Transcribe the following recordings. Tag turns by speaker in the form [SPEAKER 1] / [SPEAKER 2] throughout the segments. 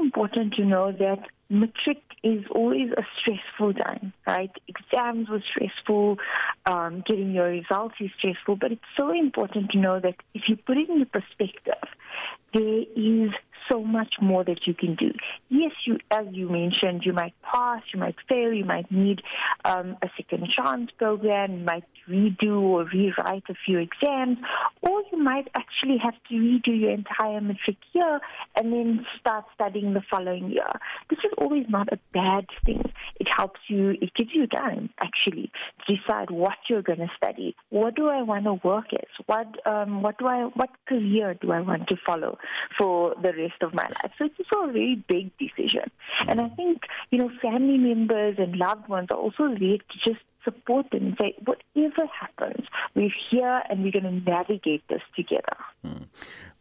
[SPEAKER 1] important to know that matric is always a stressful time, right? Exams were stressful, um, getting your results is stressful, but it's so important to know that if you put it into perspective, there is so much more that you can do. Yes, you, as you mentioned, you might pass, you might fail, you might need um, a second chance program, you might redo or rewrite a few exams, or you might actually have to redo your entire matric year and then start studying the following year. This is always not a bad thing. It helps you, it gives you time actually to decide what you're going to study. What do I want to work as? What, um, what do I, what career do I want to follow for the rest of my life? So it's also a very big decision. And I think, you know, family members and loved ones are also there to just support them and say, whatever happens, we're here and we're going to navigate this together. Hmm.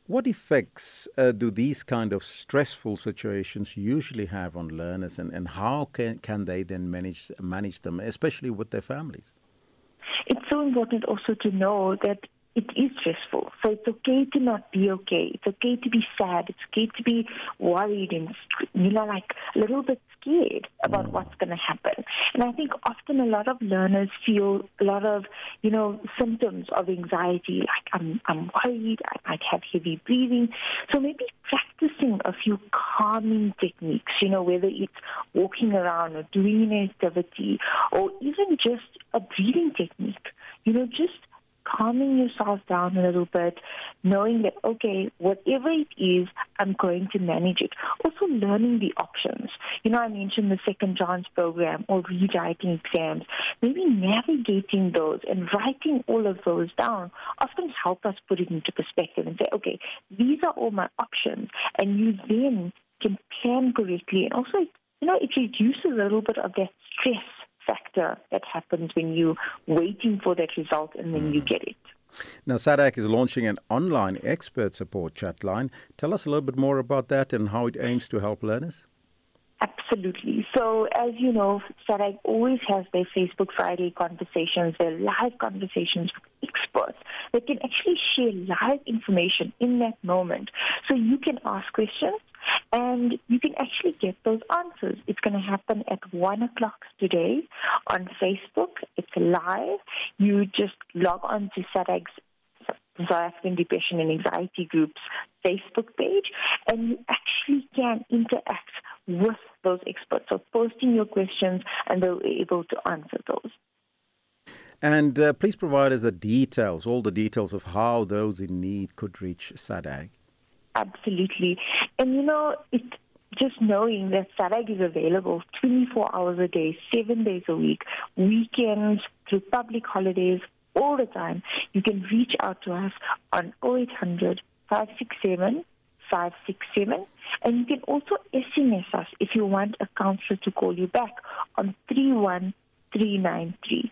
[SPEAKER 2] What effects uh, do these kind of stressful situations usually have on learners, and, and how can, can they then manage manage them, especially with their families?
[SPEAKER 1] It's so important also to know that it is stressful. So it's okay to not be okay. It's okay to be sad. It's okay to be worried and, you know, like a little bit scared about mm. what's going to happen. And I think often a lot of learners feel a lot of, you know, symptoms of anxiety, like I'm, I'm worried, I might have heavy breathing. So maybe practicing a few calming techniques, you know, whether it's walking around or doing an activity or even just a breathing technique, you know, just calming yourself down a little bit, knowing that, okay, whatever it is, I'm going to manage it. Also learning the options. You know, I mentioned the second chance program or rewriting exams. Maybe navigating those and writing all of those down often help us put it into perspective and say, okay, these are all my options. And you then can plan correctly. And also, you know, it reduces a little bit of that stress factor that happens when you're waiting for that result and then mm. you get it.
[SPEAKER 2] Now, SADAG is launching an online expert support chat line. Tell us a little bit more about that and how it aims to help learners.
[SPEAKER 1] Absolutely. So, as you know, SADAG always has their Facebook Friday conversations, their live conversations with experts that can actually share live information in that moment. So you can ask questions and you can actually get those answers. It's going to happen at 1 o'clock today on Facebook. It's live. You just log on to SADAG's South African Depression and Anxiety Group's Facebook page, and you actually can interact with those experts. So posting your questions, and they'll be able to answer those.
[SPEAKER 2] And uh, please provide us the details, all the details of how those in need could reach SADAG.
[SPEAKER 1] Absolutely. And you know, it just knowing that SADAG is available 24 hours a day, seven days a week, weekends, through public holidays, all the time, you can reach out to us on 0800 567 567. And you can also SMS us if you want a counselor to call you back on 31393.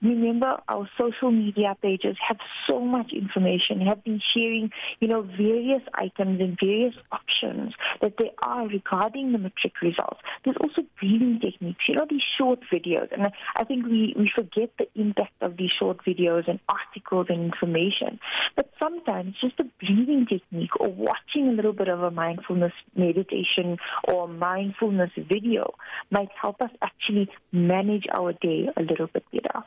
[SPEAKER 1] Remember, our social media pages have so much information, have been sharing, you know, various items and various options that they are regarding the matric results. There's also breathing techniques, you know, these short videos. And I think we, we forget the impact of these short videos and articles and information. But sometimes just a breathing technique or watching a little bit of a mindfulness meditation or mindfulness video might help us actually manage our day a little bit better.